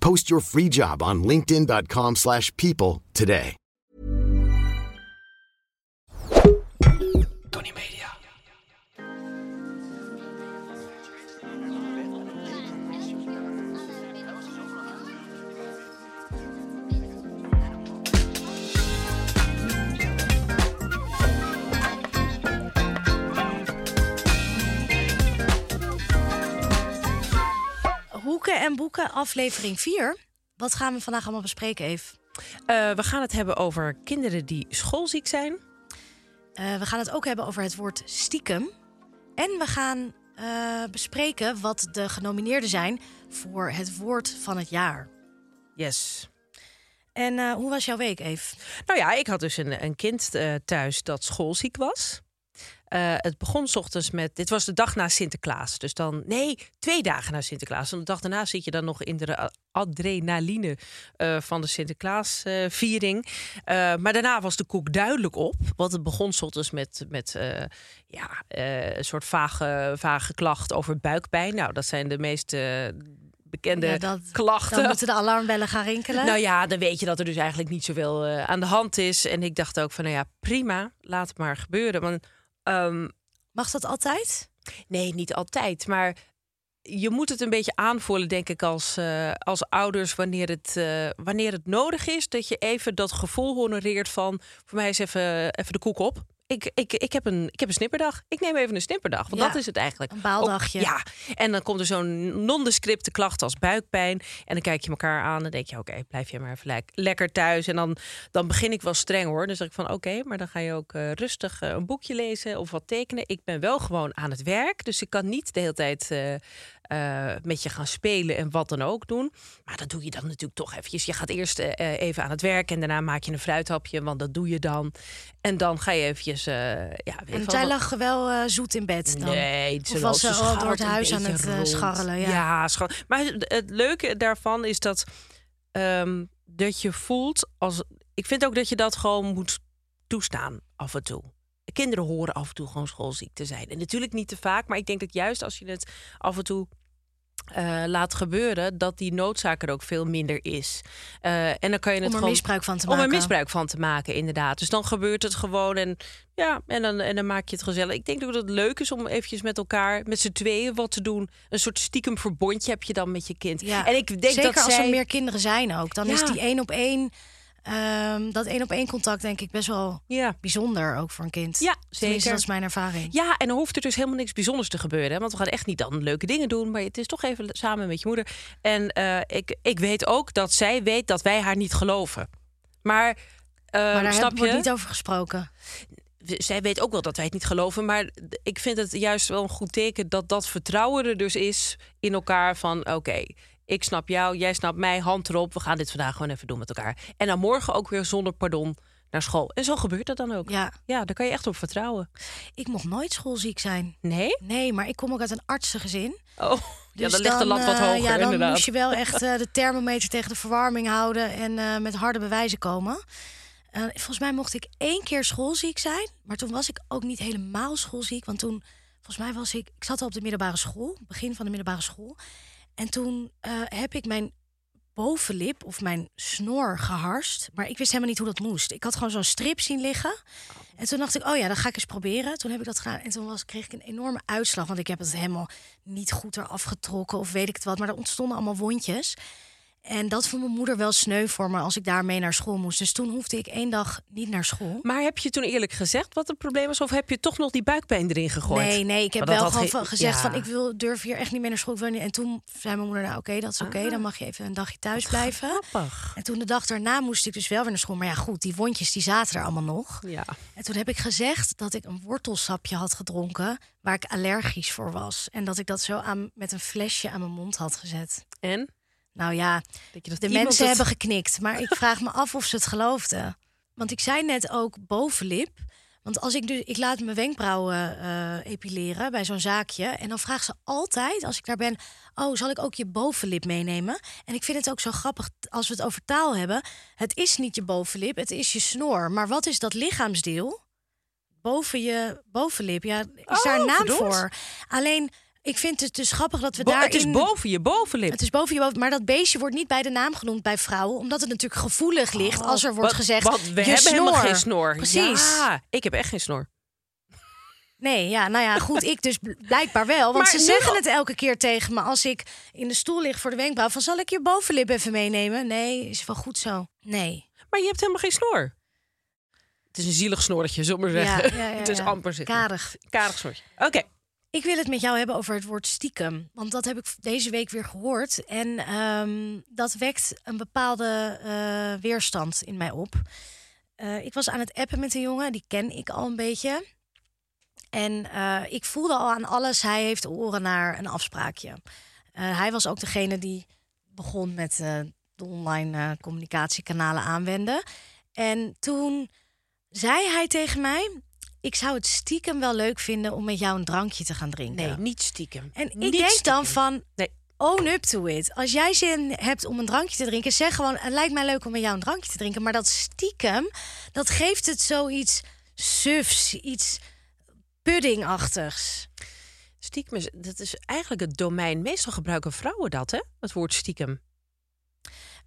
Post your free job on linkedin.com/people slash people today. Tony Media. En Boeken, aflevering 4. Wat gaan we vandaag allemaal bespreken, Eve? Eh, we gaan het hebben over kinderen die schoolziek zijn. Eh, we gaan het ook hebben over het woord stiekem. En we gaan eh, bespreken wat de genomineerden zijn voor het woord van het jaar. Yes. En hoe was jouw week, Eve? Nou ja, ik had dus een, een kind thuis dat schoolziek was. Eh, het begon 's ochtends met. Dit was de dag na Sinterklaas. Dus dan. Nee, twee dagen na Sinterklaas. En de dag daarna zit je dan nog in de adrenaline eh, van de Sinterklaasviering. Eh maar daarna was de koek duidelijk op. Want het begon 's ochtends met. met ja, een soort vage, vage klacht over buikpijn. Nou, dat zijn de meest eh, bekende Ja, dat- klachten. Dan moeten de alarmbellen gaan rinkelen. Nou ja, dan weet je dat er dus eigenlijk niet zoveel aan de hand is. En ik dacht ook van, nou ja, prima, laat het maar gebeuren. Want ehm, Mag dat altijd? nee, niet altijd, maar je moet het een beetje aanvoelen, denk ik, als, eh, als ouders wanneer het, eh, wanneer het nodig is. Dat je even dat gevoel honoreert van, voor mij is even, even de koek op. Ik, ik, ik, heb een, ik heb een snipperdag. Ik neem even een snipperdag. Want Ja, dat is het eigenlijk. een baaldagje. Ook- ja, en dan komt er zo'n nondescripte klacht als buikpijn. En dan kijk je elkaar aan en denk je, oké, blijf je maar even lek- lekker thuis. En dan, dan begin ik wel streng hoor. Dan zeg ik van, oké, maar dan ga je ook eh, rustig eh, een boekje lezen of wat tekenen. Ik ben wel gewoon aan het werk, dus ik kan niet de hele tijd eh, eh, met je gaan spelen en wat dan ook doen. Maar dat doe je dan natuurlijk toch eventjes. Je gaat eerst eh, eh, even aan het werk en daarna maak je een fruithapje, want dat doe je dan. En dan ga je eventjes, ja, En zij lag wel zoet in bed dan? Nee, Of was ze al door het huis aan het, rond. scharrelen, ja. scharrel- Maar het, het leuke daarvan is dat, ehm, dat je voelt als. Ik vind ook dat je dat gewoon moet toestaan af en toe. Kinderen horen af en toe gewoon schoolziek te zijn. En natuurlijk niet te vaak, maar ik denk dat juist als je het af en toe eh, laat gebeuren, dat die noodzaak er ook veel minder is. Eh, en dan kan je het Om er gewoon misbruik van te om er maken. misbruik van te maken, inderdaad. Dus dan gebeurt het gewoon en ja, en dan, en dan maak je het gezellig. Ik denk ook dat het leuk is om eventjes met elkaar, met z'n tweeën wat te doen. Een soort stiekem verbondje heb je dan met je kind. Ja. En ik denk Zeker dat als zij... er meer kinderen zijn ook. Dan is die één op één, ehm, dat één op één contact denk ik best wel Ja. bijzonder ook voor een kind. Ja, Tenminste, zeker. dat is mijn ervaring. Ja, en dan hoeft er dus helemaal niks bijzonders te gebeuren. Hè? Want we gaan echt niet dan leuke dingen doen. Maar het is toch even samen met je moeder. En eh, ik, ik weet ook dat zij weet dat wij haar niet geloven. Maar, eh, maar daar snap wordt je? niet over gesproken. zij weet ook wel dat wij het niet geloven. Maar ik vind het juist wel een goed teken dat dat vertrouwen er dus is in elkaar. Van oké, ik snap jou, jij snapt mij, hand erop. We gaan dit vandaag gewoon even doen met elkaar. En dan morgen ook weer zonder pardon naar school. En zo gebeurt dat dan ook. Ja, Ja, daar kan je echt op vertrouwen. ik mocht nooit schoolziek zijn. Nee? Nee, maar ik kom ook uit een artsengezin. Oh, ja, Dus dan ligt de lat wat eh, hoger Ja, dan inderdaad. moest je wel echt eh, de thermometer tegen de verwarming houden en eh, met harde bewijzen komen. Volgens mij mocht ik één keer schoolziek zijn, maar toen was ik ook niet helemaal schoolziek, want toen, volgens mij was ik, ik zat al op de middelbare school, begin van de middelbare school, en toen eh, heb ik mijn bovenlip of mijn snor geharst, maar ik wist helemaal niet hoe dat moest. Ik had gewoon zo'n strip zien liggen. En toen dacht ik, oh ja, dan ga ik eens proberen. Toen heb ik dat gedaan. En toen was, kreeg ik een enorme uitslag. Want ik heb het helemaal niet goed eraf getrokken of weet ik het wat. Maar er ontstonden allemaal wondjes. En dat vond mijn moeder wel sneu voor me als ik daarmee naar school moest. Dus toen hoefde ik één dag niet naar school. Maar heb je toen eerlijk gezegd wat het probleem was? Of heb je toch nog die buikpijn erin gegooid? Nee, nee, ik heb wel gewoon ge- gezegd ja. van ik wil durf hier echt niet meer naar school. Ik wil niet- En toen zei mijn moeder, nou oké, dat is oké. Ah. Dan mag je even een dagje thuis blijven. Grappig. En toen de dag daarna moest ik dus wel weer naar school. Maar ja, goed, die wondjes die zaten er allemaal nog. Ja. En toen heb ik gezegd dat ik een wortelsapje had gedronken waar ik allergisch voor was. En dat ik dat zo aan, met een flesje aan mijn mond had gezet. En? Nou ja, Dat je dat de mensen hebben geknikt. Maar ik vraag me af of ze het geloofden. Want ik zei net ook bovenlip. Want als ik dus, ik laat mijn wenkbrauwen eh, epileren bij zo'n zaakje. En dan vraagt ze altijd, als ik daar ben, oh, zal ik ook je bovenlip meenemen? En ik vind het ook zo grappig als we het over taal hebben. Het is niet je bovenlip, het is je snor. Maar wat is dat lichaamsdeel? Boven je bovenlip. Ja, is daar een Oh, naam verdomd. voor? Alleen, ik vind het dus grappig dat we daarin... het is boven je bovenlip. Het is boven je boven, maar dat beestje wordt niet bij de naam genoemd bij vrouwen, omdat het natuurlijk gevoelig ligt als er wordt gezegd. Want we je hebben helemaal snor. geen snor. Precies. Ja, ik heb echt geen snor. Nee, ja, nou ja, goed, ik dus bl- blijkbaar wel. Want Maar ze zeggen al- het elke keer tegen me als ik in de stoel lig voor de wenkbrauw. Van zal ik je bovenlip even meenemen? Nee, is wel goed zo. Nee. Maar je hebt helemaal geen snor. Het is een zielig snorretje, zullen we Ja, zeggen. ja, ja, het is amper zitten. Karig. Karig snortje. Oké. Ik wil het met jou hebben over het woord stiekem. Want dat heb ik deze week weer gehoord. En ehm, dat wekt een bepaalde eh, weerstand in mij op. Eh, ik was aan het appen met een jongen, die ken ik al een beetje. En eh, ik voelde al aan alles, hij heeft oren naar een afspraakje. Hij was ook degene die begon met de online communicatiekanalen aanwenden. En toen zei hij tegen mij: Ik zou het stiekem wel leuk vinden om met jou een drankje te gaan drinken. Nee, niet stiekem. En ik Niet denk dan van. Nee. Own up to it. Als jij zin hebt om een drankje te drinken, zeg gewoon: Het lijkt mij leuk om met jou een drankje te drinken. Maar dat stiekem, dat geeft het zoiets sufs, iets puddingachtigs. Stiekem is, dat is eigenlijk het domein. Meestal gebruiken vrouwen dat, hè? Het woord stiekem.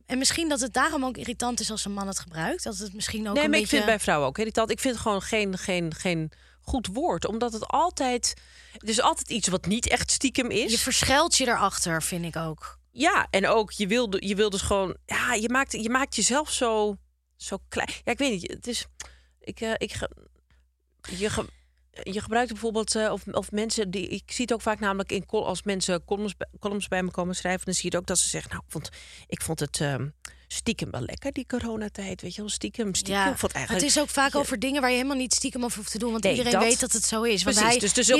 En misschien dat het daarom ook irritant is als een man het gebruikt. Dat het misschien ook nee, een maar ik beetje... vind het bij vrouwen ook irritant. Ik vind het gewoon geen, geen, geen goed woord. Omdat het altijd... Het is altijd iets wat niet echt stiekem is. Je verschuilt je erachter, vind ik ook. Ja, en ook je wil, je wil dus gewoon... Ja, je maakt, je maakt jezelf zo, zo klein. Ja, ik weet niet. Het is... Ik, eh, ik, je, je gebruikt bijvoorbeeld... eh, of, of mensen... Die, ik zie het ook vaak namelijk in... Als mensen columns, columns bij me komen schrijven... dan zie je het ook dat ze zeggen... Nou, ik vond, ik vond het ehm, stiekem wel lekker, die coronatijd. Weet je wel, stiekem, stiekem. Ik vond het eigenlijk, is ook vaak over dingen waar je helemaal niet stiekem over hoeft te doen. Want Nee, iedereen dat- weet dat het zo is. Want Precies, hij dus het is een.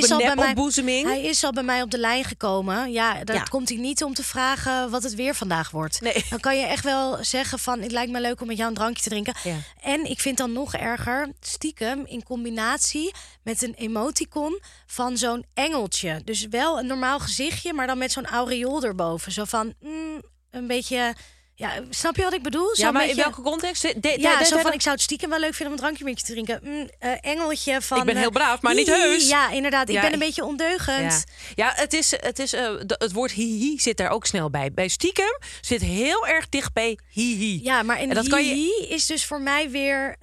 Hij is al bij mij op de lijn gekomen. Ja, daar Ja. komt hij niet om te vragen wat het weer vandaag wordt. Nee. Dan kan je echt wel zeggen van... het lijkt me leuk om met jou een drankje te drinken. Ja. En ik vind dan nog erger, stiekem in combinatie met een emoticon van zo'n engeltje. Dus wel een normaal gezichtje, maar dan met zo'n aureool erboven. Zo van mm, een beetje... Ja, snap je wat ik bedoel? Ja, Zo'n maar in welke context? De- de- ja, de- zo van ik zou het stiekem wel leuk vinden om een drankje met je te drinken. Mm, eh, engeltje van. Ik ben heel eh, braaf, maar niet heus. Ja, inderdaad. Ik Ja, ben een beetje ondeugend. Ja, ja het, is, het, is, eh, het woord hihi zit daar ook snel bij. Bij stiekem zit heel erg dicht bij hihi. Ja, maar in En dat kan je- hihi is dus voor mij weer,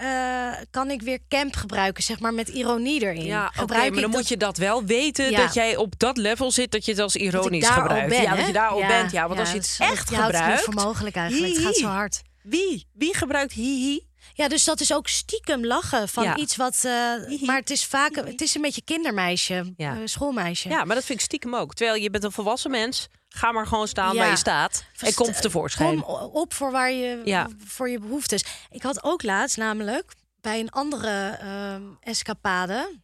kan ik weer camp gebruiken, zeg maar, met ironie erin. Ja, oké, maar dan dat- moet je dat wel weten Ja. dat jij op dat level zit dat je het als ironisch gebruikt. ben, ja, dat je daar al Ja, bent. Ja, want ja, als je het echt gebruikt. voor mogelijk eigenlijk. Het gaat zo hard. Wie? Wie gebruikt hihi? Ja, dus dat is ook stiekem lachen van Ja. iets wat. eh, maar het is vaak, het is een beetje kindermeisje, Ja. eh, schoolmeisje. Ja, maar dat vind ik stiekem ook. Terwijl je bent een volwassen mens. Ga maar gewoon staan Ja. waar je staat. En kom tevoorschijn. Kom op voor waar je Ja. voor je behoeftes. Ik had ook laatst namelijk bij een andere ehm, escapade.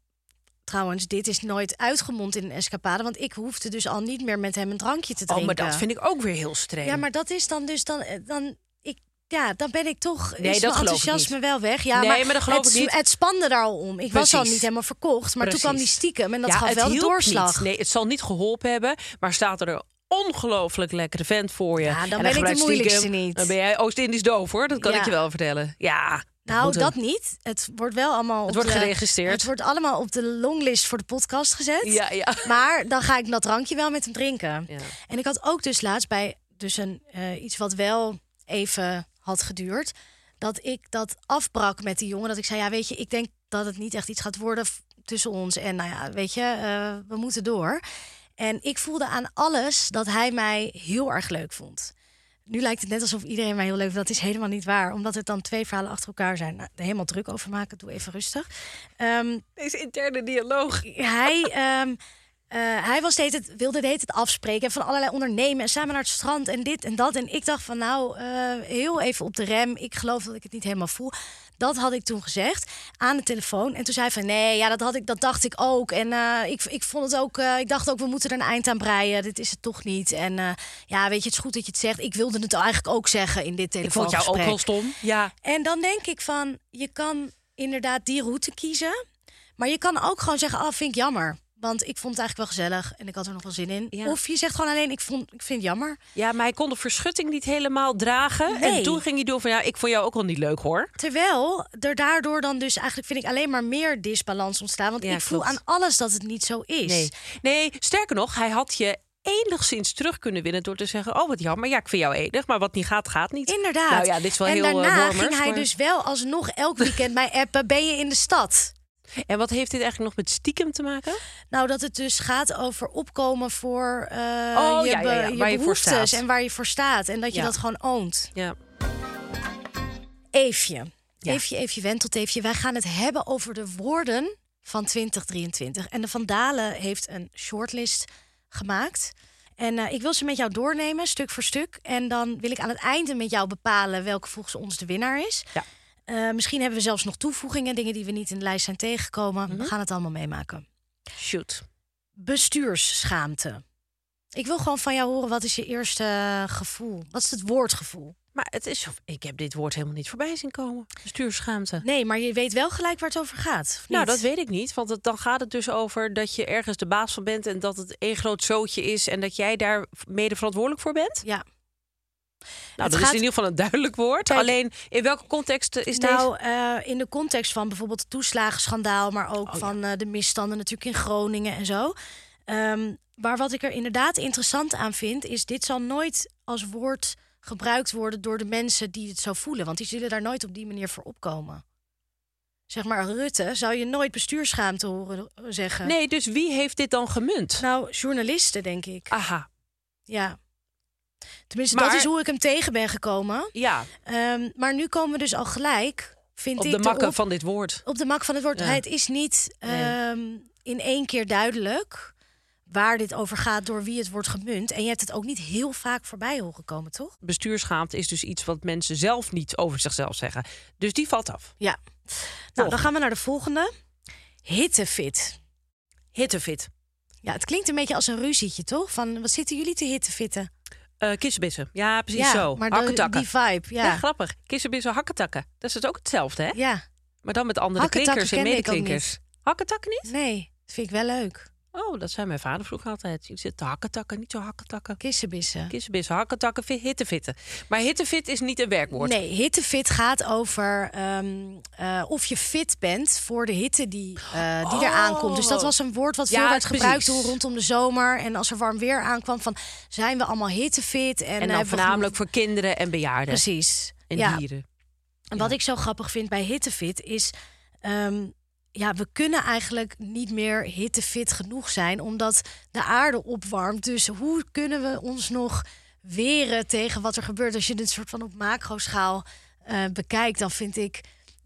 Trouwens, dit is nooit uitgemond in een escapade, want ik hoefde dus al niet meer met hem een drankje te Oh, drinken. maar dat vind ik ook weer heel streng. Ja, maar dat is dan dus dan eh, dan ik ja, dan ben ik toch Nee, is dat mijn enthousiasme niet. wel weg. Ja, Nee, maar, maar dat geloof het, ik niet. Het spande daar al om. Ik was al niet helemaal verkocht, maar toen kwam die stiekem en dat Ja, gaf wel de doorslag. niet. Nee, het zal niet geholpen hebben. Maar staat er een ongelooflijk lekkere vent voor je. Ja, dan en ben ik de moeilijkste stiekem, niet. Dan ben jij Oost-Indisch doof hoor. Dat kan Ja. ik je wel vertellen. Ja. Nou, dat een- niet. Het wordt wel allemaal. Het op wordt de- geregistreerd. Het wordt allemaal op de longlist voor de podcast gezet. Ja, ja. Maar dan ga ik dat drankje wel met hem drinken. Ja. En ik had ook dus laatst bij dus een, eh, iets wat wel even had geduurd. Dat ik dat afbrak met die jongen. Dat ik zei, ja weet je, ik denk dat het niet echt iets gaat worden tussen ons. En nou ja, weet je, eh, we moeten door. En ik voelde aan alles dat hij mij heel erg leuk vond. Nu lijkt het net alsof iedereen mij heel leuk vindt. Dat is helemaal niet waar. Omdat het dan twee verhalen achter elkaar zijn. Nou, helemaal druk over maken. Doe even rustig. Ehm, Deze interne dialoog. hij, ehm, eh, hij was deed het, wilde deed het afspreken en van allerlei ondernemen en samen naar het strand en dit en dat. En ik dacht van nou, eh, heel even op de rem. Ik geloof dat ik het niet helemaal voel. Dat had ik toen gezegd aan de telefoon. En toen zei hij van nee, ja, dat, had ik, dat dacht ik ook. En eh, ik, ik vond het ook, eh, ik dacht ook, we moeten er een eind aan breien. Dit is het toch niet. En eh, ja, weet je, het is goed dat je het zegt. Ik wilde het eigenlijk ook zeggen in dit Ik vond jou ook wel stom. Ja. En dan denk ik van, je kan inderdaad die route kiezen. Maar je kan ook gewoon zeggen, oh, vind ik jammer. Want ik vond het eigenlijk wel gezellig en ik had er nog wel zin in. Ja. Of je zegt gewoon alleen, ik, vond, ik vind het jammer. ja, maar hij kon de verschutting niet helemaal dragen. Nee. En toen ging hij doen van ja, ik vond jou ook wel niet leuk hoor. Terwijl er daardoor dan dus eigenlijk, vind ik, alleen maar meer disbalans ontstaan. Want Ja, ik voel klopt. aan alles dat het niet zo is. Nee. nee, sterker nog, hij had je enigszins terug kunnen winnen door te zeggen: Oh, wat jammer. Ja, ik vind jou enig, maar wat niet gaat, gaat niet. Inderdaad. Nou ja, dit is wel en heel eh, daarna ging hij maar- dus wel alsnog elk weekend mij appen, ben je in de stad? En wat heeft dit eigenlijk nog met stiekem te maken? Nou, dat het dus gaat over opkomen voor Oh, je, ja, ja, ja, be- je waar je voor staat. en waar je voor staat. En dat je dat gewoon oont. Ja. Eefje. Eefje, Eefje, Wentelteefje. Wij gaan het hebben over de woorden van 2023. En de Vandalen heeft een shortlist gemaakt. En eh, ik wil ze met jou doornemen, stuk voor stuk. En dan wil ik aan het einde met jou bepalen welke volgens ons de winnaar is. Ja. Eh, misschien hebben we zelfs nog toevoegingen, dingen die we niet in de lijst zijn tegengekomen. Mhm. We gaan het allemaal meemaken. Shoot. Bestuursschaamte. Ik wil gewoon van jou horen, wat is je eerste gevoel? Wat is het woordgevoel? Maar het is, ik heb dit woord helemaal niet voorbij zien komen. Bestuursschaamte. Nee, maar je weet wel gelijk waar het over gaat. Nou, dat weet ik niet. Want het, dan gaat het dus over dat je ergens de baas van bent en dat het één groot zootje is en dat jij daar mede verantwoordelijk voor bent. Ja. Nou, dat gaat- is in ieder geval een duidelijk woord. Kijk- Alleen in welke context eh, is deze? Nou, eh, in de context van bijvoorbeeld het toeslagenschandaal, maar ook Oh, ja. van eh, de misstanden natuurlijk in Groningen en zo. Ehm, maar wat ik er inderdaad interessant aan vind, is dit zal nooit als woord gebruikt worden door de mensen die het zo voelen. Want die zullen daar nooit op die manier voor opkomen. Zeg maar, Rutte zou je nooit bestuurschaamte horen zeggen. Nee, dus wie heeft dit dan gemunt? Nou, journalisten, denk ik. Aha, Ja. Tenminste, Maar- dat is hoe ik hem tegen ben gekomen. ja, Ehm, maar nu komen we dus al gelijk, vind op ik, de makken van dit woord. op de mak van het woord. Ja. Het is niet Nee. ehm, in één keer duidelijk waar dit over gaat, door wie het wordt gemunt. En je hebt het ook niet heel vaak voorbij horen komen, toch? Bestuurschaamte is dus iets wat mensen zelf niet over zichzelf zeggen. Dus die valt af. Ja. Nou, dan gaan we naar de volgende. Hittefit. Hittefit. Ja, het klinkt een beetje als een ruzietje, toch? Van, wat zitten jullie te hittefitten? Eh kissenbissen. Ja, precies ja, zo. maar Hakketakken. die vibe, ja. ja. grappig. Kissenbissen, hakketakken. Dat is het ook hetzelfde, hè? Ja, Maar dan met andere klinkers en medeklinkers. Hakketakken niet? nee, dat vind ik wel leuk. Oh, dat zei mijn vader vroeger altijd. Je zit te hakketakken, niet zo hakketakken. Kissenbissen. Kissenbissen, hakketakken, vi- hittefitten. Maar hittefit is niet een werkwoord. Nee, hittefit gaat over ehm, eh, of je fit bent voor de hitte die, eh die er aankomt. Dus dat was een woord wat veel Ja, werd gebruikt toen rondom de zomer. En als er warm weer aankwam, van zijn we allemaal hittefit? En, En eh, dan we voornamelijk voor kinderen en bejaarden. Precies. En ja. dieren. En wat ik zo grappig vind bij hittefit is... ehm, ja, we kunnen eigenlijk niet meer hittefit genoeg zijn... omdat de aarde opwarmt. Dus hoe kunnen we ons nog weren tegen wat er gebeurt? Als je dit soort van op macro-schaal eh, bekijkt... dan vind ik...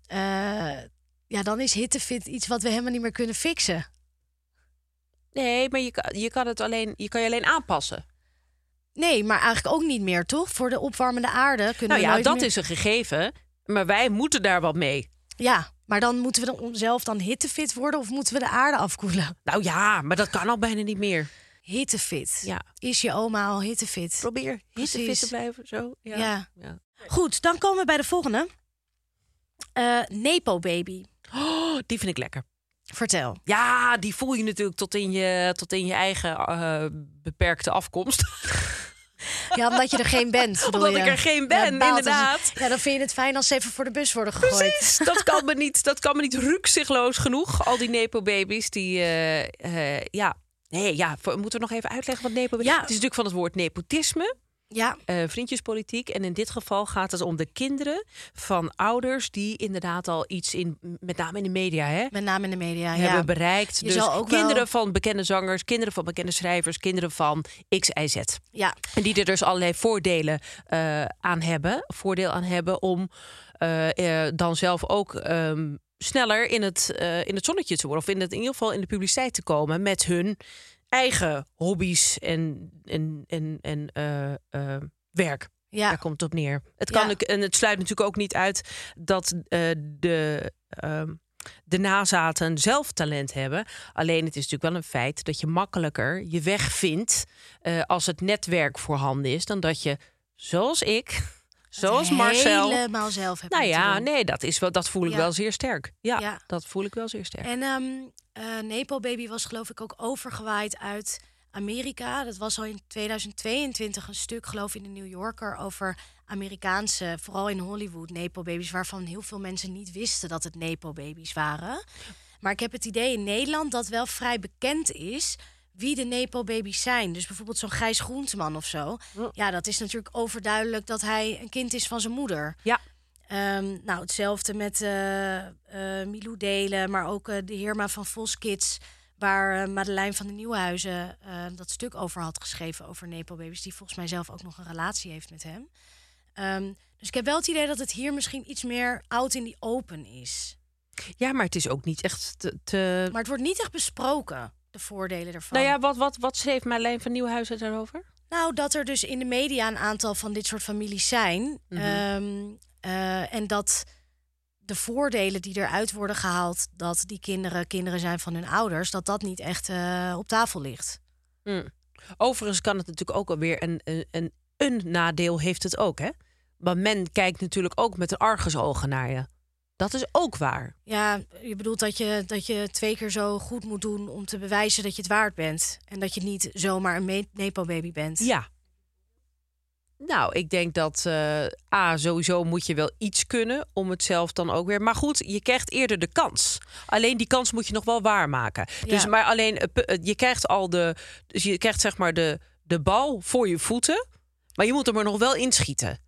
eh, ja, dan is hittefit iets wat we helemaal niet meer kunnen fixen. Nee, maar je kan, je kan het alleen, je kan je alleen aanpassen. Nee, maar eigenlijk ook niet meer, toch? Voor de opwarmende aarde kunnen Nou we ja, nooit dat meer... is een gegeven. Maar wij moeten daar wat mee. Ja, maar dan moeten we dan zelf dan hittefit worden... of moeten we de aarde afkoelen? Nou ja, maar dat kan al bijna niet meer. Hittefit. Ja. Is je oma al hittefit? Probeer hittefit te blijven. Zo. Ja. Ja. Ja. Goed, dan komen we bij de volgende. Eh Nepo baby. Oh, die vind ik lekker. Vertel. Ja, die voel je natuurlijk tot in je, tot in je eigen eh, beperkte afkomst. Ja, omdat je er geen bent. Omdat je? ik er geen ben, Ja, baalt als- inderdaad. Ja, dan vind je het fijn als ze even voor de bus worden gegooid. Precies, dat kan me niet, dat kan me niet rukzichtloos genoeg. Al die nepo-baby's die, eh, eh, ja, nee, ja, moeten we nog even uitleggen wat nepo Ja. Het is natuurlijk van het woord nepotisme. Ja, eh, vriendjespolitiek. En in dit geval gaat het om de kinderen van ouders die inderdaad al iets in, met name in de media, hè, met name in de media. hebben ja. bereikt. Je dus kinderen wel- van bekende zangers, kinderen van bekende schrijvers, kinderen van X, Y, Z. ja, En die er dus allerlei voordelen eh, aan hebben, voordeel aan hebben om eh, dan zelf ook ehm, sneller in het, in het zonnetje te worden. Of in, het, in ieder geval in de publiciteit te komen met hun eigen hobby's en, en, en, en eh, eh, werk. ja. Daar komt het op neer. Het kan Ja. en het sluit natuurlijk ook niet uit dat eh, de, ehm, de nazaten zelf talent hebben. Alleen het is natuurlijk wel een feit dat je makkelijker je weg vindt als het netwerk voorhanden is, dan dat je, zoals ik, zoals Marcel. Helemaal zelf heb Nou ja, nee, dat, is wel, dat voel ik Ja. wel zeer sterk. Ja, Ja. dat voel ik wel zeer sterk. En ehm eh, Nepo Baby was geloof ik ook overgewaaid uit Amerika. Dat was al in 2022 een stuk, geloof ik, in de New Yorker over Amerikaanse, vooral in Hollywood, Nepo Babies, waarvan heel veel mensen niet wisten dat het Nepo Babies waren. Maar ik heb het idee in Nederland dat wel vrij bekend is wie de Nepo Babies zijn. Dus bijvoorbeeld zo'n Gijs Groenteman of zo. Ja, dat is natuurlijk overduidelijk dat hij een kind is van zijn moeder. Ja. Ehm, nou, hetzelfde met eh, Milou Delen, maar ook eh, de Heerma van Vos Kids, waar Madeleine van de Nieuwenhuizen eh, dat stuk over had geschreven over Nepo Babies, die volgens mij zelf ook nog een relatie heeft met hem. Ehm, dus ik heb wel het idee dat het hier misschien iets meer out in the open is. ja, maar het is ook niet echt te. te... Maar het wordt niet echt besproken, de voordelen ervan. Nou ja, wat, wat, wat schreef Marlijn van Nieuwhuizen daarover? Nou, dat er dus in de media een aantal van dit soort families zijn. Mhm. Ehm, eh, en dat de voordelen die eruit worden gehaald, dat die kinderen kinderen zijn van hun ouders, dat dat niet echt eh, op tafel ligt. Mm. Overigens kan het natuurlijk ook alweer een, een, een, een nadeel heeft het ook, hè? Maar men kijkt natuurlijk ook met een argusogen naar je. Dat is ook waar. Ja, je bedoelt dat je, dat je twee keer zo goed moet doen om te bewijzen dat je het waard bent. En dat je niet zomaar een Nepo-baby bent. Ja. Nou, ik denk dat eh, A, sowieso moet je wel iets kunnen om het zelf dan ook weer. Maar goed, je krijgt eerder de kans. Alleen die kans moet je nog wel waarmaken. Dus Ja. maar alleen eh, eh, je krijgt al de. Dus je krijgt zeg maar de, de bal voor je voeten. Maar je moet er nog wel inschieten.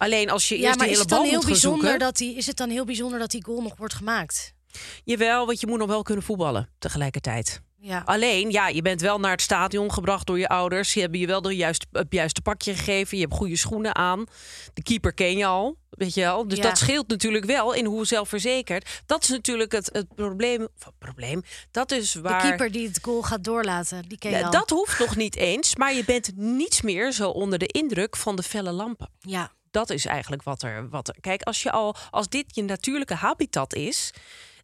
Alleen als je Ja, eerst maar die hele bal moet bijzonder zoeken. dat die, is het dan heel bijzonder dat die goal nog wordt gemaakt? Jawel, want je moet nog wel kunnen voetballen tegelijkertijd. Ja. Alleen, ja, je bent wel naar het stadion gebracht door je ouders. Je hebben je wel de juiste, het juiste pakje gegeven. Je hebt goede schoenen aan. De keeper ken je al, weet je wel. Dus Ja. dat scheelt natuurlijk wel in hoe zelfverzekerd. Dat is natuurlijk het, het probleem. Het probleem. Dat is waar. De keeper die het goal gaat doorlaten, die ken je Ja, al. dat hoeft nog niet eens. Maar je bent niets meer zo onder de indruk van de felle lampen. Ja. Dat is eigenlijk wat er, wat er. Kijk, als je al, als dit je natuurlijke habitat is.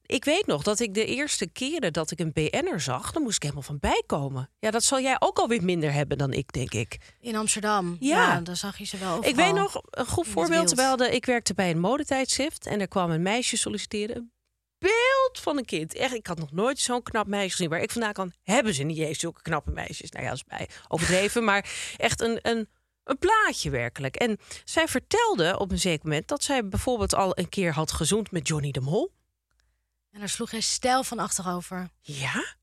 Ik weet nog dat ik de eerste keren dat ik een BN'er zag, dan moest ik helemaal van bijkomen. Ja, dat zal jij ook alweer minder hebben dan ik, denk ik. In Amsterdam. Ja. Ja, dan zag je ze wel. Ik weet nog een goed voorbeeld. Terwijl de, ik werkte bij een modetijdschrift en er kwam een meisje solliciteren. Beeld van een kind. Echt, ik had nog nooit zo'n knap meisje gezien. Waar ik vandaan kan, hebben ze niet eens zulke knappe meisjes. Nou ja, dat is bij overdreven, maar echt een, een, een plaatje werkelijk. En zij vertelde op een zeker moment dat zij bijvoorbeeld al een keer had gezoend met Johnny de Mol. En daar sloeg hij stijl van achterover. Ja?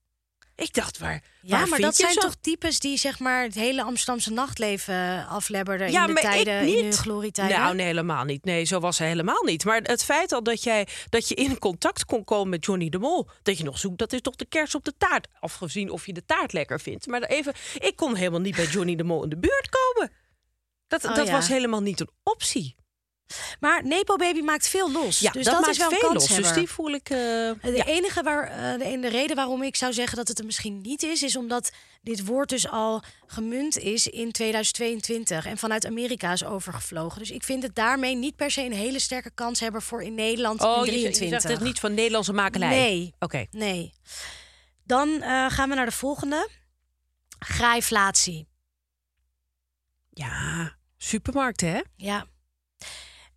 Ik dacht, waar, Ja, waar maar dat zijn zo- toch types die zeg maar het hele Amsterdamse nachtleven aflebberden Ja, in de maar ik tijden, in hun niet. glorietijden? Nou, nee, helemaal niet. Nee, zo was ze helemaal niet. Maar het feit al dat, jij, dat je in contact kon komen met Johnny de Mol... dat je nog zoekt, dat is toch de kers op de taart. Afgezien of je de taart lekker vindt. Maar even, ik kon helemaal niet bij Johnny de Mol in de buurt komen. Dat, Oh, dat ja. was helemaal niet een optie. Maar Nepo Baby maakt veel los. Ja, dus dat, is wel een veel los. Dus die voel ik... eh, De ja. enige waar, eh, de, de reden waarom ik zou zeggen dat het er misschien niet is, is omdat dit woord dus al gemunt is in 2022 en vanuit Amerika is overgevlogen. Dus ik vind het daarmee niet per se een hele sterke kans hebben voor in Nederland Oh, in je, je 23. zegt het niet van Nederlandse makelij? Nee. Oké. Nee. Dan eh, gaan we naar de volgende. Grijflatie. Ja, supermarkten, hè? Ja.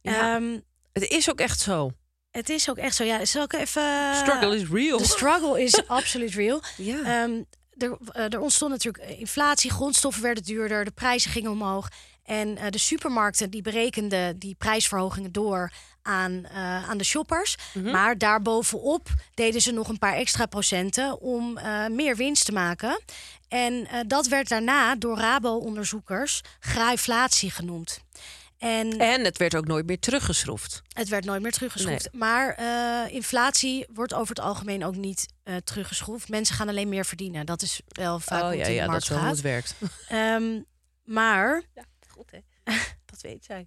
Ja. Ehm, Het is ook echt zo. het is ook echt zo. Ja, zal ik even. Struggle is real. De struggle is absoluut real. Ja. Ehm, er, eh, er ontstond natuurlijk inflatie, grondstoffen werden duurder, de prijzen gingen omhoog. En eh, de supermarkten die berekenden die prijsverhogingen door aan, eh, aan de shoppers. Maar daarbovenop deden ze nog een paar extra procenten om eh, meer winst te maken. En eh, dat werd daarna door Rabo-onderzoekers graaiflatie genoemd. En En het werd ook nooit meer teruggeschroefd. het werd nooit meer teruggeschroefd. Maar eh, inflatie wordt over het algemeen ook niet eh, teruggeschroefd. Mensen gaan alleen meer verdienen. Dat is wel vaak hoe oh het ja, in de ja dat is wel hoe gaat. het werkt. Ehm, maar Ja, goed hè. Dat weet zij.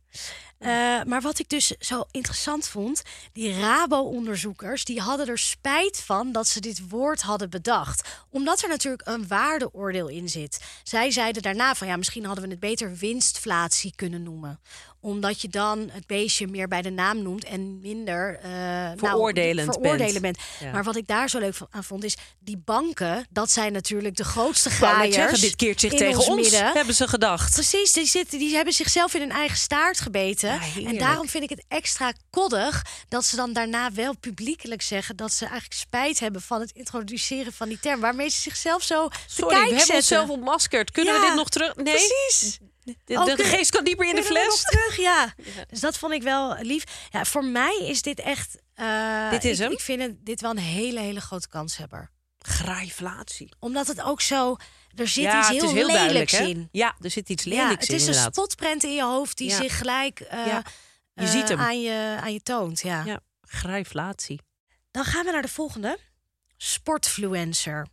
Eh, maar wat ik dus zo interessant vond, die Rabo-onderzoekers, die hadden er spijt van dat ze dit woord hadden bedacht. Omdat er natuurlijk een waardeoordeel in zit. Zij zeiden daarna van ja, misschien hadden we het beter winstflatie kunnen noemen. Omdat je dan het beestje meer bij de naam noemt en minder nou, Veroordelend veroordelen bent. Ja. Maar wat ik daar zo leuk van- aan vond, is die banken, dat zijn natuurlijk de grootste graaiers. zeggen, dit keert zich tegen ons, midden. hebben ze gedacht. Precies, die, zitten, die hebben zichzelf in hun eigen staart gebeten. Ja, en daarom vind ik het extra koddig dat ze dan daarna wel publiekelijk zeggen dat ze eigenlijk spijt hebben van het introduceren van die term. Waarmee ze zichzelf zo te Sorry, kijk we hebben onszelf ontmaskerd. Kunnen we dit nog terug? Nee, Precies. De, de, geest kan dieper in de fles. terug, ja. Dus dat vond ik wel lief. Ja, voor mij is dit echt. eh, Dit is ik, hem? Ik vind het, dit wel een hele, hele grote kanshebber. Graaiflatie. Omdat het ook zo. Er zit ja, iets het heel, heel lelijks in. Ja, er zit iets Ja, lelijks het is in, een spotprent in je hoofd die zich gelijk eh, je eh, ziet hem. Aan, je, aan je toont. Ja. Ja, graaiflatie. Dan gaan we naar de volgende. Sportfluencer.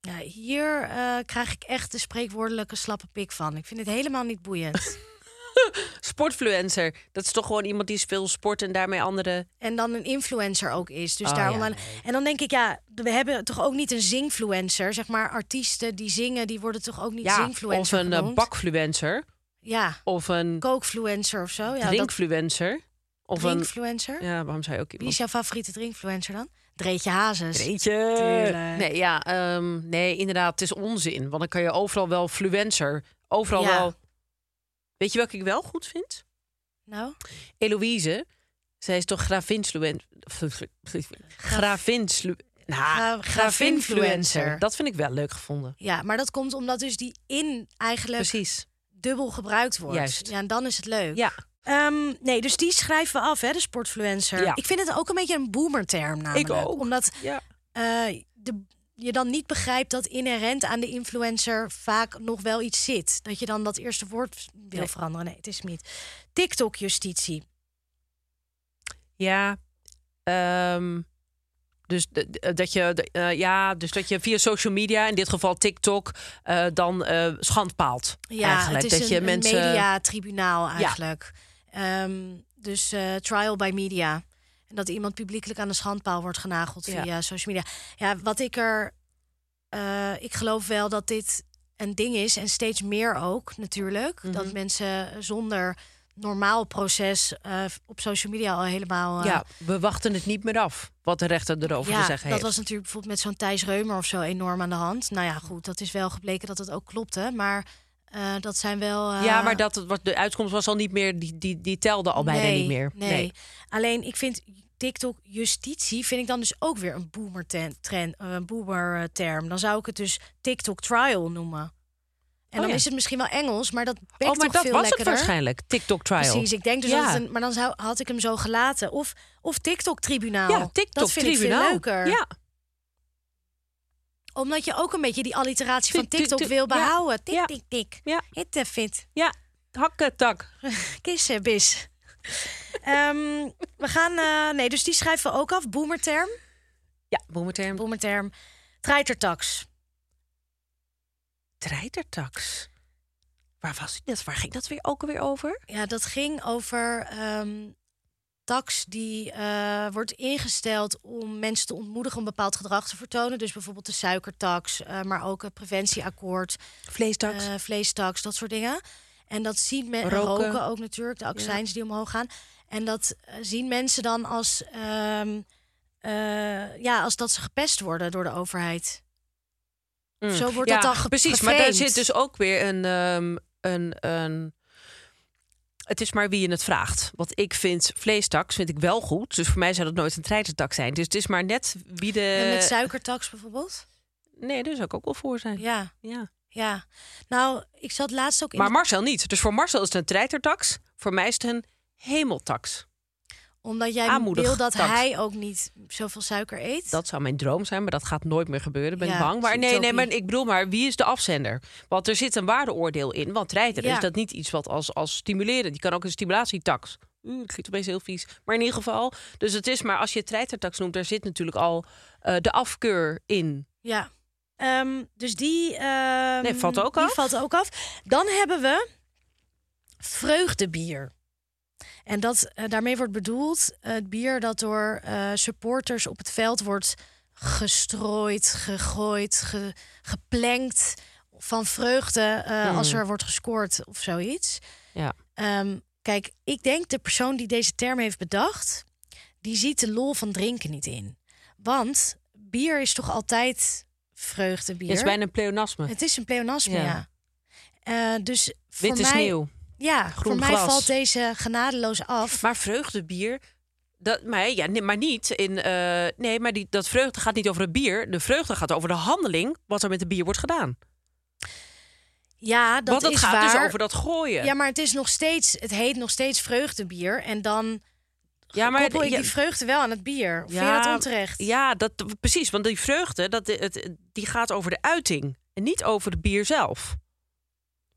Ja, hier eh, krijg ik echt de spreekwoordelijke slappe pik van. Ik vind het helemaal niet boeiend. Sportfluencer. Dat is toch gewoon iemand die veel sport en daarmee andere... en dan een influencer ook is. Dus Oh, daarom ja, aan- nee. En dan denk ik, ja, we hebben toch ook niet een zingfluencer. Zeg maar, artiesten die zingen, die worden toch ook niet Ja, of een eh, genoemd? bakfluencer. Ja, Of een kookfluencer of zo. Ja, drinkfluencer. Of een... drinkfluencer. Ja, waarom je ook Wie is jouw favoriete drinkfluencer dan? Dreetje Hazes. Tuurlijk. Nee, ja, ehm, nee, inderdaad, het is onzin. Want dan kan je overal wel fluencer. Overal Ja. wel... Weet je welke ik wel goed vind? Nou, Eloïse. Zij is toch. Nou, Gra- gravinfluencer. gravinfluencer. Dat vind ik wel leuk gevonden. ja, maar dat komt omdat dus die in eigenlijk Precies. dubbel gebruikt wordt. Juist. Ja, en dan is het leuk. Ja, Ehm, nee, dus die schrijven we af, hè, de sportfluencer. Ja. Ik vind het ook een beetje een boomerterm namelijk. ook. Omdat ja. eh, de, je dan niet begrijpt dat inherent aan de influencer vaak nog wel iets zit. Dat je dan dat eerste woord wil Nee. veranderen. Nee, het is niet. TikTok-justitie. Ja. ehm, dus de- dat je, de- eh, ja, dus dat je via social media, in dit geval TikTok, eh, dan eh schandpaalt. Ja, eigenlijk. het is dat een, je mensen. mediatribunaal eigenlijk. Ehm, dus eh, trial by media. En dat iemand publiekelijk aan de schandpaal wordt genageld Ja. via social media. Ja, wat ik er... eh, ik geloof wel dat dit een ding is. En steeds meer ook, natuurlijk. Mhm. Dat mensen zonder normaal proces eh, op social media al helemaal... Ja, we wachten het niet meer af wat de rechter erover te zeggen dat heeft. was natuurlijk bijvoorbeeld met zo'n Thijs Reumer of zo enorm aan de hand. Nou ja, goed, dat is wel gebleken dat het ook klopte. Maar eh, dat zijn wel... eh, Ja, maar dat, wat de uitkomst was al niet meer, die, die, die telde al bijna nee, niet meer. Nee. Alleen ik vind TikTok justitie vind ik dan dus ook weer een boomer ten, trend, eh, een boomer term. Dan zou ik het dus TikTok trial noemen. En Oh dan ja. is het misschien wel Engels, maar dat Oh, bekt maar toch dat veel was het waarschijnlijk, TikTok trial. Precies, ik denk dus Ja. dat het een, maar dan zou, had ik hem zo gelaten. Of, of TikTok tribunaal. Ja, TikTok dat vind tribunaal. ik veel leuker. Ja, Omdat je ook een beetje die alliteratie van Tik, tik, TikTok tik. wil behouden. Tik, tik, tik. Ja. Hitte fit. ja, hakken, tak. Kissen, bis. Ehm, we gaan... eh, nee, dus die schrijven we ook af. Boomerterm. Ja, boemerterm. Boomerterm. Treitertax. Treitertax. Waar was dat? Waar ging dat weer ook alweer over? Ja, dat ging over ehm, tax die eh, wordt ingesteld om mensen te ontmoedigen om bepaald gedrag te vertonen. Dus bijvoorbeeld de suikertax, eh, maar ook het preventieakkoord, Vleestax. eh vleestax, dat soort dingen. En dat zien mensen Roken. roken. ook natuurlijk, de accijns die omhoog gaan. En dat zien mensen dan als, ehm, eh, ja, als dat ze gepest worden door de overheid. Mm. Zo wordt ja, dat dan Precies, maar daar zit dus ook weer een, ehm, een, een... Het is maar wie je het vraagt. Want ik vind vleestax vind ik wel goed. Dus voor mij zou dat nooit een treitertax zijn. Dus het is maar net wie de... En met suikertax bijvoorbeeld. Nee, daar zou ik ook wel voor zijn. Ja. Ja. Ja. Nou, ik zat laatst ook in... Maar Marcel niet. Dus voor Marcel is het een treitertax. Voor mij is het een hemeltax. Omdat jij aanmoedig wil dat hij ook niet zoveel suiker eet. Dat zou mijn droom zijn, maar dat gaat nooit meer gebeuren. Ben ik Ja, bang. Maar het nee, nee, maar ik bedoel maar, wie is de afzender? Want er zit een waardeoordeel in. Want Ja. is dat niet iets wat als, als stimuleren. Die kan ook een stimulatietax. Oeh, het klinkt opeens heel vies. Maar in ieder geval. Dus het is maar als je het treitertax noemt, daar zit natuurlijk al eh, de afkeur in. Ja. Ehm, dus die, ehm, Nee, valt ook die af. valt ook af. Dan hebben we vreugdebier. En dat, eh, daarmee wordt bedoeld eh, het bier dat door eh, supporters op het veld wordt gestrooid, gegooid, ge, geplenkt van vreugde als er wordt gescoord of zoiets. Ja. Ehm, kijk, ik denk de persoon die deze term heeft bedacht, die ziet de lol van drinken niet in. Want bier is toch altijd vreugdebier. Het is bijna een pleonasme. Het is een pleonasme, Ja. ja. Eh, dus voor mij, sneeuw. Ja, groen voor mij valt deze genadeloos af. Maar vreugdebier. Dat, maar, ja, nee, maar niet in. eh, nee, maar die, dat vreugde gaat niet over het bier. De vreugde gaat over de handeling. wat er met het bier wordt gedaan. Ja, dat Want het is gaat waar. dus over dat gooien. Ja, maar het is nog steeds, het heet nog steeds vreugdebier. En dan Ja, koppel ik ja, die vreugde wel aan het bier. Of vind je dat onterecht? Ja, dat, precies. Want die vreugde, dat, het, die gaat over de uiting. En niet over het bier zelf.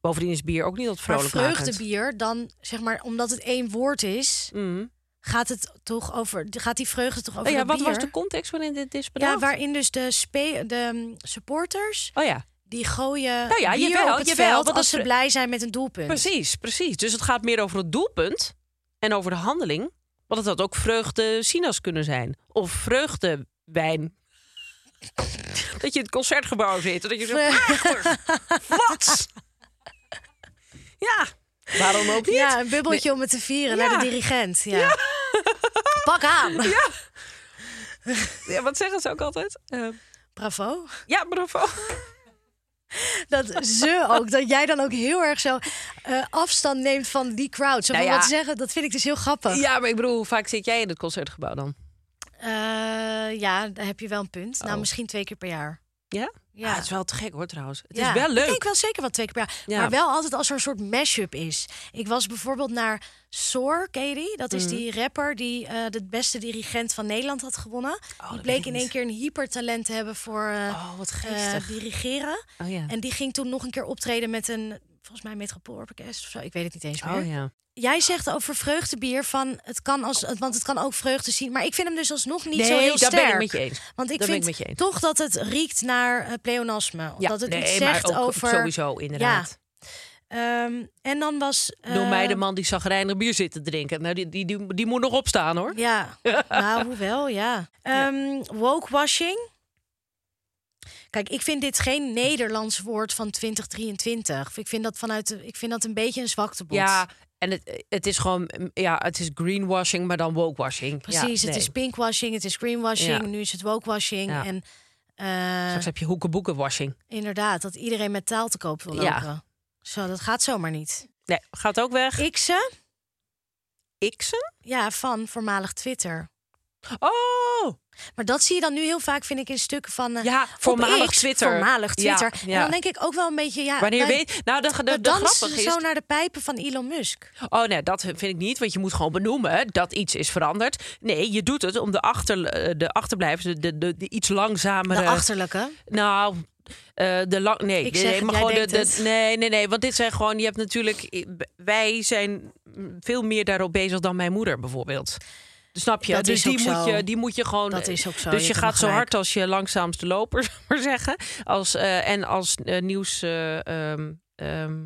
Bovendien is bier ook niet dat maar vrolijk makend. vreugdebier, dan zeg maar, omdat het één woord is, Mhm. gaat het toch over, gaat die vreugde toch over Oh ja, wat bier? was de context waarin dit is bedacht? Ja, waarin dus de, spe de mm, supporters Oh ja, die gooien Nou ja, bier jawel, op het jawel, veld als ze blij zijn met een doelpunt. precies, precies. Dus het gaat meer over het doelpunt en over de handeling. Want het had ook vreugde sinaas kunnen zijn. Of vreugdewijn. dat je in het concertgebouw zit en dat je zo flats. Ja, waarom ook niet? Ja, een bubbeltje om het te vieren Ja. naar de dirigent. Ja. Pak aan. Ja, wat zeggen ze ook altijd? Eh, Bravo. ja, bravo. Dat ze ook, dat jij dan ook heel erg zo eh, afstand neemt van die crowd. Zo Nou ja. wat ze zeggen, dat vind ik dus heel grappig. Ja, maar ik bedoel, hoe vaak zit jij in het concertgebouw dan? Eh, ja, daar heb je wel een punt. Nou, Oh. misschien twee keer per jaar. Ja? Ja. Ah, het is wel te gek hoor trouwens. Het Ja, is wel Ik leuk. denk wel zeker wel twee keer per jaar. Ja. Maar wel altijd als er een soort mashup is. Ik was bijvoorbeeld naar je die? Dat is die rapper die eh, de beste dirigent van Nederland had gewonnen. Oh, die bleek ik in één keer een hypertalent te hebben voor eh, Oh, wat geestig. dirigeren. oh ja. En die ging toen nog een keer optreden met een, volgens mij Metropoolorkest of zo. Ik weet het niet eens meer. Oh ja. Jij zegt over vreugdebier van het kan als, want het kan ook vreugde zien. Maar ik vind hem dus alsnog niet nee, zo heel dat sterk. ben ik met je eens. Want ik Dat vind ik je toch dat het riekt naar eh, pleonasme. Ja, dat het nee, iets maar zegt ook over. Sowieso, inderdaad. Ehm, en dan was. eh, Door mij de man die zagrijnig bier zit te drinken. Nou, die, die, die, die moet nog opstaan hoor. Ja, nou, hoewel, ja. Ehm Wokewashing. Kijk, ik vind dit geen Nederlands woord van 2023. Ik vind dat vanuit, de- ik vind dat een beetje een zwaktebod. Ja, en het, het is gewoon, mm, ja, het is greenwashing, maar dan wokewashing. precies. Ja, Het is pinkwashing, het is greenwashing, Ja. nu is het wokewashing. Ja. En eh, Straks heb je hoekenboekenwashing. inderdaad, dat iedereen met taal te koop wil Ja. lopen. Zo, dat gaat zomaar niet. Nee, gaat ook weg. Ikse, Xen? ja, van voormalig Twitter. Oh, Maar dat zie je dan nu heel vaak, vind ik, in stukken van... Ja, op voormalig X, Twitter. Voormalig Ja, Twitter. En ja. dan denk ik ook wel een beetje... Ja, wanneer wij- weet... Nou, de, de, de, de grappige is... zo naar de pijpen van Elon Musk. Oh nee, dat vind ik niet. Want je moet gewoon benoemen dat iets is veranderd. Nee, je doet het om de, achter, eh, de achterblijvers, de, de, de iets langzamere... De achterlijke. Nou, eh, de lang. Nee, zeg nee, maar gewoon de, de-. Nee, nee, nee. Want dit zijn gewoon. Je hebt natuurlijk. Wij zijn veel meer daarop bezig dan mijn moeder bijvoorbeeld. Snap je? Dat dus is die ook moet, zo. je, die moet je gewoon. Dat is ook zo, Dus je gaat zo hard als je langzaamste loper, maar zeggen. Als, eh, en als eh, nieuws. eh, ehm, ehm,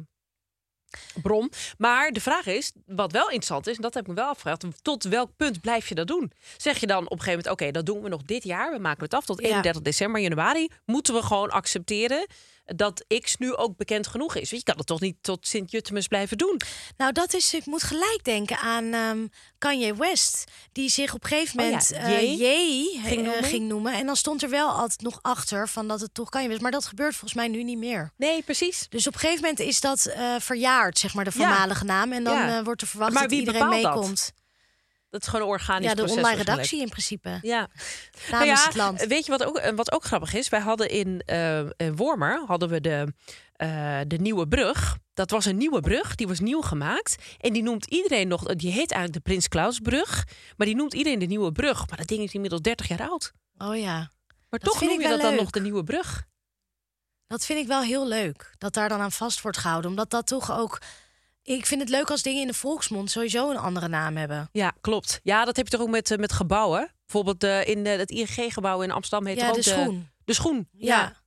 bron. Maar de vraag is, wat wel interessant is, en dat heb ik me wel afgevraagd, tot welk punt blijf je dat doen? Zeg je dan op een gegeven moment, oké, dat doen we nog dit jaar, we maken het af tot Ja. 31 december, januari, moeten we gewoon accepteren dat X nu ook bekend genoeg is? Want je kan het toch niet tot Sint-Jutemus blijven doen? Nou, dat is... Ik moet gelijk denken aan ehm, Kanye West. Die zich op een gegeven Oh ja, moment eh, Ye, ging eh, noemen. ging noemen. En dan stond er wel altijd nog achter van dat het toch Kanye West. Maar dat gebeurt volgens mij nu niet meer. Nee, precies. Dus op een gegeven moment is dat eh, verjaard, zeg maar, de voormalige naam. En dan Ja. eh, wordt er verwacht Maar dat wie iedereen meekomt. Dat is gewoon een organisch Ja, de proces online redactie in principe. Ja. Nou ja, het land. Weet je wat ook, eh, wat ook grappig is? Wij hadden in, in Wormer hadden we de, eh, de Nieuwe Brug. Dat was een nieuwe brug, die was nieuw gemaakt. En die noemt iedereen nog, die heet eigenlijk de Prins Klausbrug. Maar die noemt iedereen de Nieuwe Brug. Maar dat ding is inmiddels 30 jaar oud. Oh ja. Maar Dat toch noem je dat dan nog de Nieuwe Brug. Dat vind ik wel heel leuk. Dat daar dan aan vast wordt gehouden. Omdat dat toch ook. Ik vind het leuk als dingen in de volksmond sowieso een andere naam hebben. Ja, klopt. Ja, dat heb je toch ook met, eh, met gebouwen. Bijvoorbeeld eh, in eh, het ING-gebouw in Amsterdam heet Ja, toch de ook schoen. De schoen, Ja. ja.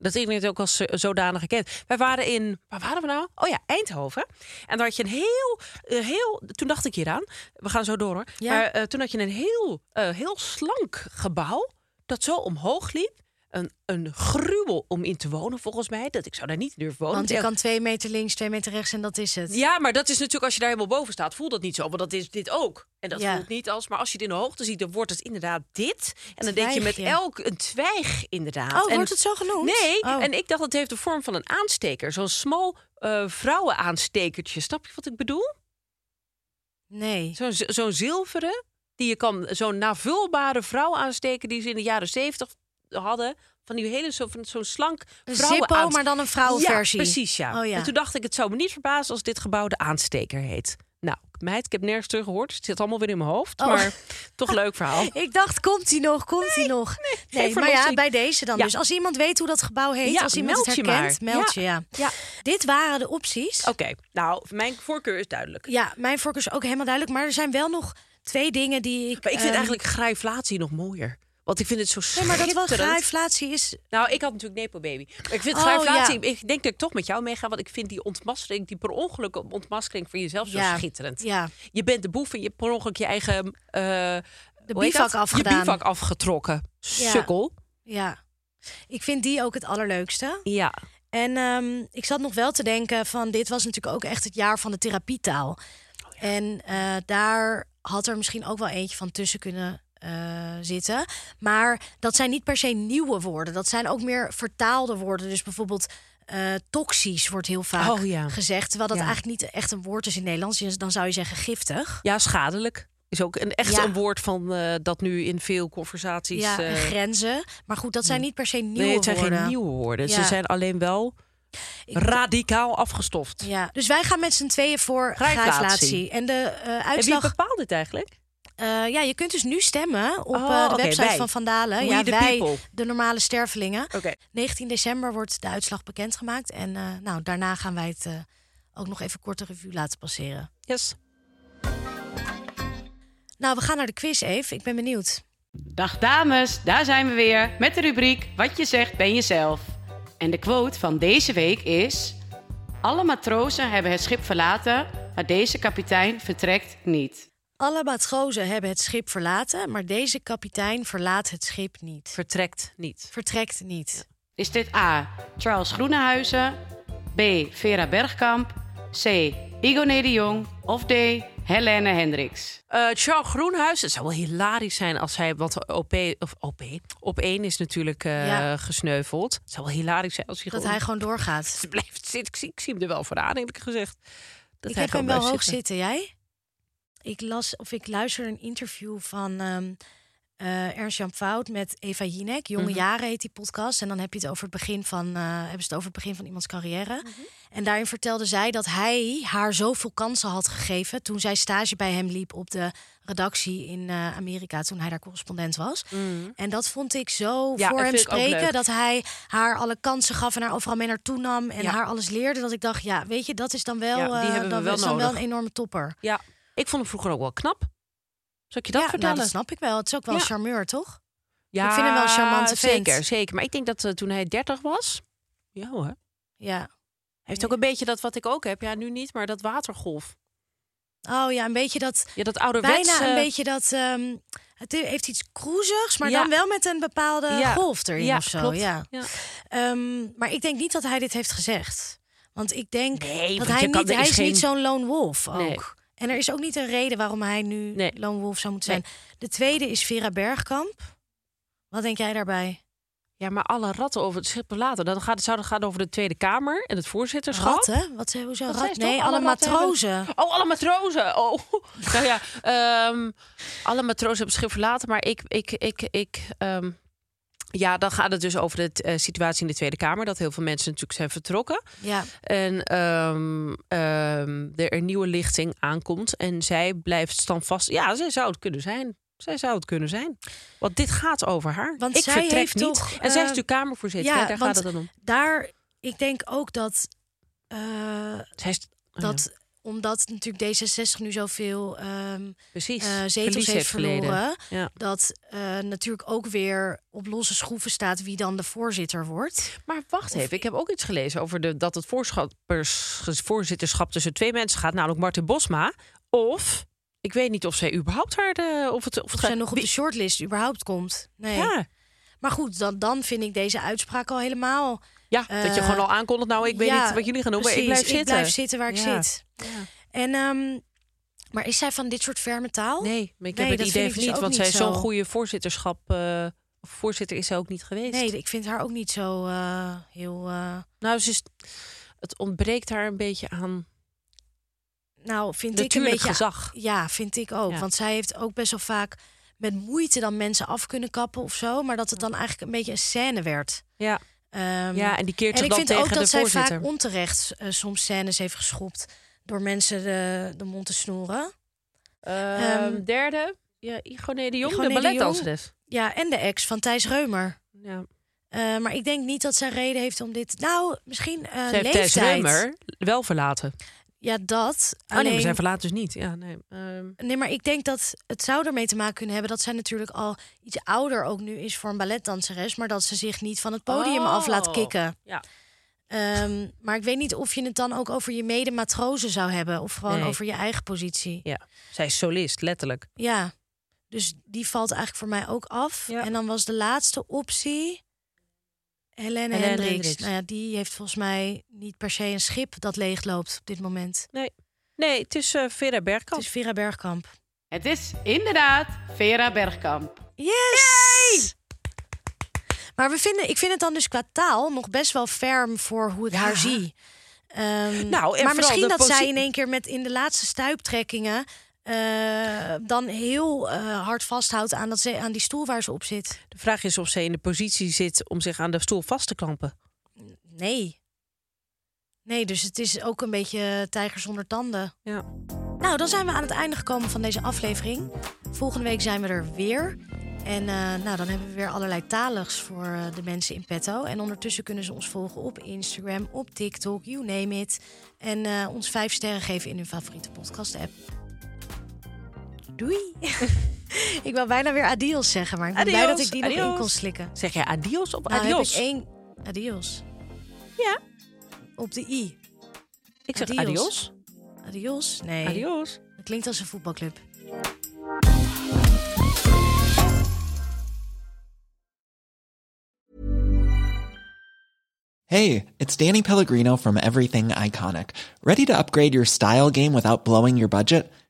Dat is het ook als eh, zodanig gekend. Wij waren in, waar waren we nou? Oh ja, Eindhoven. En daar had je een heel, eh, heel, toen dacht ik hieraan, we gaan zo door hoor. Ja. Maar eh, toen had je een heel, eh, heel slank gebouw dat zo omhoog liep. Een, een gruwel om in te wonen volgens mij. Dat ik zou daar niet durven wonen. Want je kan twee meter links, twee meter rechts en dat is het. ja, maar dat is natuurlijk als je daar helemaal boven staat, voelt dat niet zo. Want dat is dit ook. En dat Ja. voelt niet als. Maar als je het in de hoogte ziet, dan wordt het inderdaad dit. En dan denk je met elk een twijg inderdaad. Oh, en, wordt het zo genoemd? Nee, Oh. en ik dacht het heeft de vorm van een aansteker. Zo'n smal eh vrouwenaanstekertje. Snap je wat ik bedoel? Nee. Zo'n zilveren. Die je kan, zo'n navulbare vrouwenaansteker die ze in de jaren zeventig hadden. Van die hele zo, van zo'n slank vrouwen maar dan een vrouwenversie. Ja, precies ja. Oh, ja. En toen dacht ik, het zou me niet verbazen als dit gebouw de aansteker heet. Nou, meid, ik heb nergens terug gehoord. Het zit allemaal weer in mijn hoofd. Oh. Maar toch leuk verhaal. Ik dacht, komt hij nog? Komt hij nog? Nee, geen maar ja, bij deze dan Ja. dus. Als iemand weet hoe dat gebouw heet, Ja, als iemand het herkent, maar. meld je. Ja. Ja. Dit waren de opties. Oké, nou, mijn voorkeur is duidelijk. Ja, mijn voorkeur is ook helemaal duidelijk. Maar er zijn wel nog twee dingen die ik... Maar ik vind ehm, eigenlijk grijflatie nog mooier. Want ik vind het zo Nee, schitterend. maar dat wel inflatie is... Nou, ik had natuurlijk Nepo Baby. Maar ik vind Oh, ja. Ik denk dat ik toch met jou meega. Want ik vind die ontmaskering, die per ongeluk ontmaskering van jezelf zo Ja. schitterend. Ja. Je bent de boef en je hebt per ongeluk je eigen... eh, De bivak afgedaan. Je bivak afgetrokken. Sukkel. Ja. Ik vind die ook het allerleukste. Ja. En ehm, ik zat nog wel te denken van dit was natuurlijk ook echt het jaar van de therapietaal. Oh En eh, daar had er misschien ook wel eentje van tussen kunnen eh, zitten. Maar dat zijn niet per se nieuwe woorden. Dat zijn ook meer vertaalde woorden. Dus bijvoorbeeld eh toxisch wordt heel vaak Oh, ja. gezegd. Terwijl dat Ja. eigenlijk niet echt een woord is in Nederlands. Dus Dan zou je zeggen giftig. Ja, schadelijk. Is ook een, echt Ja. een woord van eh, dat nu in veel conversaties. Ja, en grenzen. Maar goed, dat zijn niet per se nieuwe nee, het zijn woorden. geen nieuwe woorden. Ze zijn alleen wel Ik- radicaal afgestoft. Ja, dus wij gaan met z'n tweeën voor Grijflatie. En de eh, En wie uitslag... bepaalt dit eigenlijk? Eh, ja, je kunt dus nu stemmen op Oh, eh, de website wij. van Vandalen. Ja, the wij, people. de normale stervelingen. Oké. 19 december wordt de uitslag bekendgemaakt. En eh, nou, daarna gaan wij het eh, ook nog even korte revue laten passeren. Yes. Nou, we gaan naar de quiz, Eve. Ik ben benieuwd. Dag dames, daar zijn we weer met de rubriek Wat je zegt ben jezelf. En de quote van deze week is... Alle matrozen hebben het schip verlaten, maar deze kapitein vertrekt niet. Alle matrozen hebben het schip verlaten, maar deze kapitein verlaat het schip niet. Vertrekt niet. Vertrekt niet. Is dit A. Charles Groenehuizen, B. Vera Bergkamp, C. Igoné de Jong of D. Helene Hendricks? Eh Charles Groenhuis, het zou wel hilarisch zijn als hij, want OP, of OP, op één is natuurlijk eh, Ja. gesneuveld. Het zou wel hilarisch zijn als hij Dat gewoon, hij gewoon doorgaat. Ze blijft zitten. Ik zie, ik zie hem er wel voor aan, eerlijk gezegd. Dat ik hij heb hem wel hoog zitten. Jij? Ik las of ik luisterde een interview van ehm eh Ernst-Jan Fout met Eva Jinek. Jonge Mhm. Jaren heet die podcast. En dan heb je het over het begin van, eh, hebben ze het over het begin van iemands carrière. Mhm. En daarin vertelde zij dat hij haar zoveel kansen had gegeven toen zij stage bij hem liep op de redactie in eh, Amerika toen hij daar correspondent was. En dat vond ik zo Ja, voor hem spreken dat hij haar alle kansen gaf en haar overal mee naartoe nam en Ja. haar alles leerde. Dat ik dacht, ja, weet je, dat is dan wel, Ja, die hebben we dan wel is dan wel een enorme topper. Ja, ik vond hem vroeger ook wel knap. Zal ik je dat ja, vertellen? nou, dat snap ik wel. Het is ook wel Ja. een charmeur, toch? Ja, Ik vind hem wel een charmante vent. Zeker, zeker. Maar ik denk dat eh, toen hij 30 was... Ja hoor. Hij Ja. heeft ook een beetje dat wat ik ook heb. Ja, nu niet, maar dat watergolf. Oh ja, een beetje dat. Ja, dat ouderwetse... Bijna een beetje dat. ehm, het heeft iets cruisigs, maar Ja. dan wel met een bepaalde Ja. golf erin Ja, of zo. klopt. Ja. Ehm, maar ik denk niet dat hij dit heeft gezegd. Want ik denk Nee, dat hij niet. Hij is is geen- niet zo'n lone wolf ook. Nee. En er is ook niet een reden waarom hij nu Nee. lone wolf zou moeten zijn. De tweede is Vera Bergkamp. Wat denk jij daarbij? Ja, maar alle ratten over het schip verlaten. Dan gaat, zou het gaan over de Tweede Kamer en het voorzitterschap. Ratten? Wat zijn hoezo Dat rat? Nee, alle matrozen. Oh, alle matrozen. Oh, nou ja, ehm, alle matrozen hebben het schip verlaten. Maar ik, ik, ik, ik, ehm, ja, dan gaat het dus over de eh, situatie in de Tweede Kamer. Dat heel veel mensen natuurlijk zijn vertrokken. Ja, En ehm, ehm, er een nieuwe lichting aankomt. En zij blijft standvast. Ja, zij zou het kunnen zijn. Zij zou het kunnen zijn. Want dit gaat over haar. Want ik zij vertrek heeft niet. toch, en zij is eh, natuurlijk Kamervoorzitter. ja? Daar gaat het dan om. daar, ik denk ook dat, eh, Zij is, oh dat omdat natuurlijk D66 nu zoveel precies. eh, zetels heeft verloren, Ja. dat eh, natuurlijk ook weer op losse schroeven staat wie dan de voorzitter wordt. Maar wacht even, ik heb ook iets gelezen over de, dat het voorzitterschap tussen twee mensen gaat, namelijk Martin Bosma. Of, ik weet niet of zij überhaupt haar de. Of het, of Of zij nog op de shortlist überhaupt komt. Nee. Ja, Maar goed, dan, dan vind ik deze uitspraak al helemaal. Ja dat je Eh, gewoon al aankondigt. Nou, ik weet ja, niet wat jullie gaan doen, maar ik precies, blijf zitten. Ik blijf zitten waar ik Ja. zit. En, ehm, maar is zij van dit soort ferme taal? Nee, maar ik Nee, heb het idee van dus niet, ook want zij is zo'n zo. goede voorzitterschap. eh, voorzitter is zij ook niet geweest. Nee, ik vind haar ook niet zo eh, heel. Nou, ze is, het ontbreekt haar een beetje aan nou, vind ik een beetje. gezag. Ja, vind ik ook. Ja. Want zij heeft ook best wel vaak met moeite dan mensen af kunnen kappen of zo. Maar dat het dan eigenlijk een beetje een scène werd. Ja, Ehm, ja en die keert en zich ik dan vind tegen ook dat de zij voorzitter. vaak onterecht eh, soms scènes heeft geschopt. Door mensen de, de mond te snoeren. Ehm, Ehm, derde, ja, Igone de Jong, Igone de balletdanseres. Ja, en de ex van Thijs Reumer. Ja. Eh, maar ik denk niet dat zij reden heeft om dit. Nou, misschien eh Ze heeft leeftijd. Thijs Reumer wel verlaten. Ja, dat. Oh nee, maar Alleen- zij verlaat dus niet. Ja, nee. Ehm, Nee, maar ik denk dat het zou ermee te maken kunnen hebben dat zij natuurlijk al iets ouder ook nu is voor een balletdanseres, maar dat ze zich niet van het podium af laat Oh. kicken. ja. Ehm, maar ik weet niet of je het dan ook over je medematrozen zou hebben of gewoon Nee. over je eigen positie. ja, zij is solist, letterlijk. Ja, dus die valt eigenlijk voor mij ook af. Ja. En dan was de laatste optie Helene, Helene Hendricks. Hendricks. Nou ja, die heeft volgens mij niet per se een schip dat leegloopt op dit moment. Nee, nee het is eh Vera Het Bergkamp. is Vera Bergkamp. Het is inderdaad Vera Bergkamp. Yes! Maar we vinden, ik vind het dan dus qua taal nog best wel ferm voor hoe ik haar zie. Ehm, Nou, maar misschien dat zij in één keer met in de laatste stuiptrekkingen eh, dan heel eh, hard vasthoudt aan, dat ze, aan die stoel waar ze op zit. De vraag is of zij in de positie zit om zich aan de stoel vast te klampen. Nee. Nee, dus het is ook een beetje tijger zonder tanden. Ja. Nou, dan zijn we aan het einde gekomen van deze aflevering. Volgende week zijn we er weer. En eh, nou, dan hebben we weer allerlei taligs voor de mensen in petto. En ondertussen kunnen ze ons volgen op Instagram, op TikTok, you name it. En ons vijf sterren geven in hun favoriete podcast-app. Doei! ik wil bijna weer adios zeggen, maar ik ben blij Adios, dat ik die nog in adios. kon slikken. Zeg jij adios of Nou, heb adios? ik één adios. Ja. Op de i. Ik zeg Adios. adios. Adios? Nee. Adios. Dat klinkt als een voetbalclub. Hey, it's Danny Pellegrino from Everything Iconic. Ready to upgrade your style game without blowing your budget?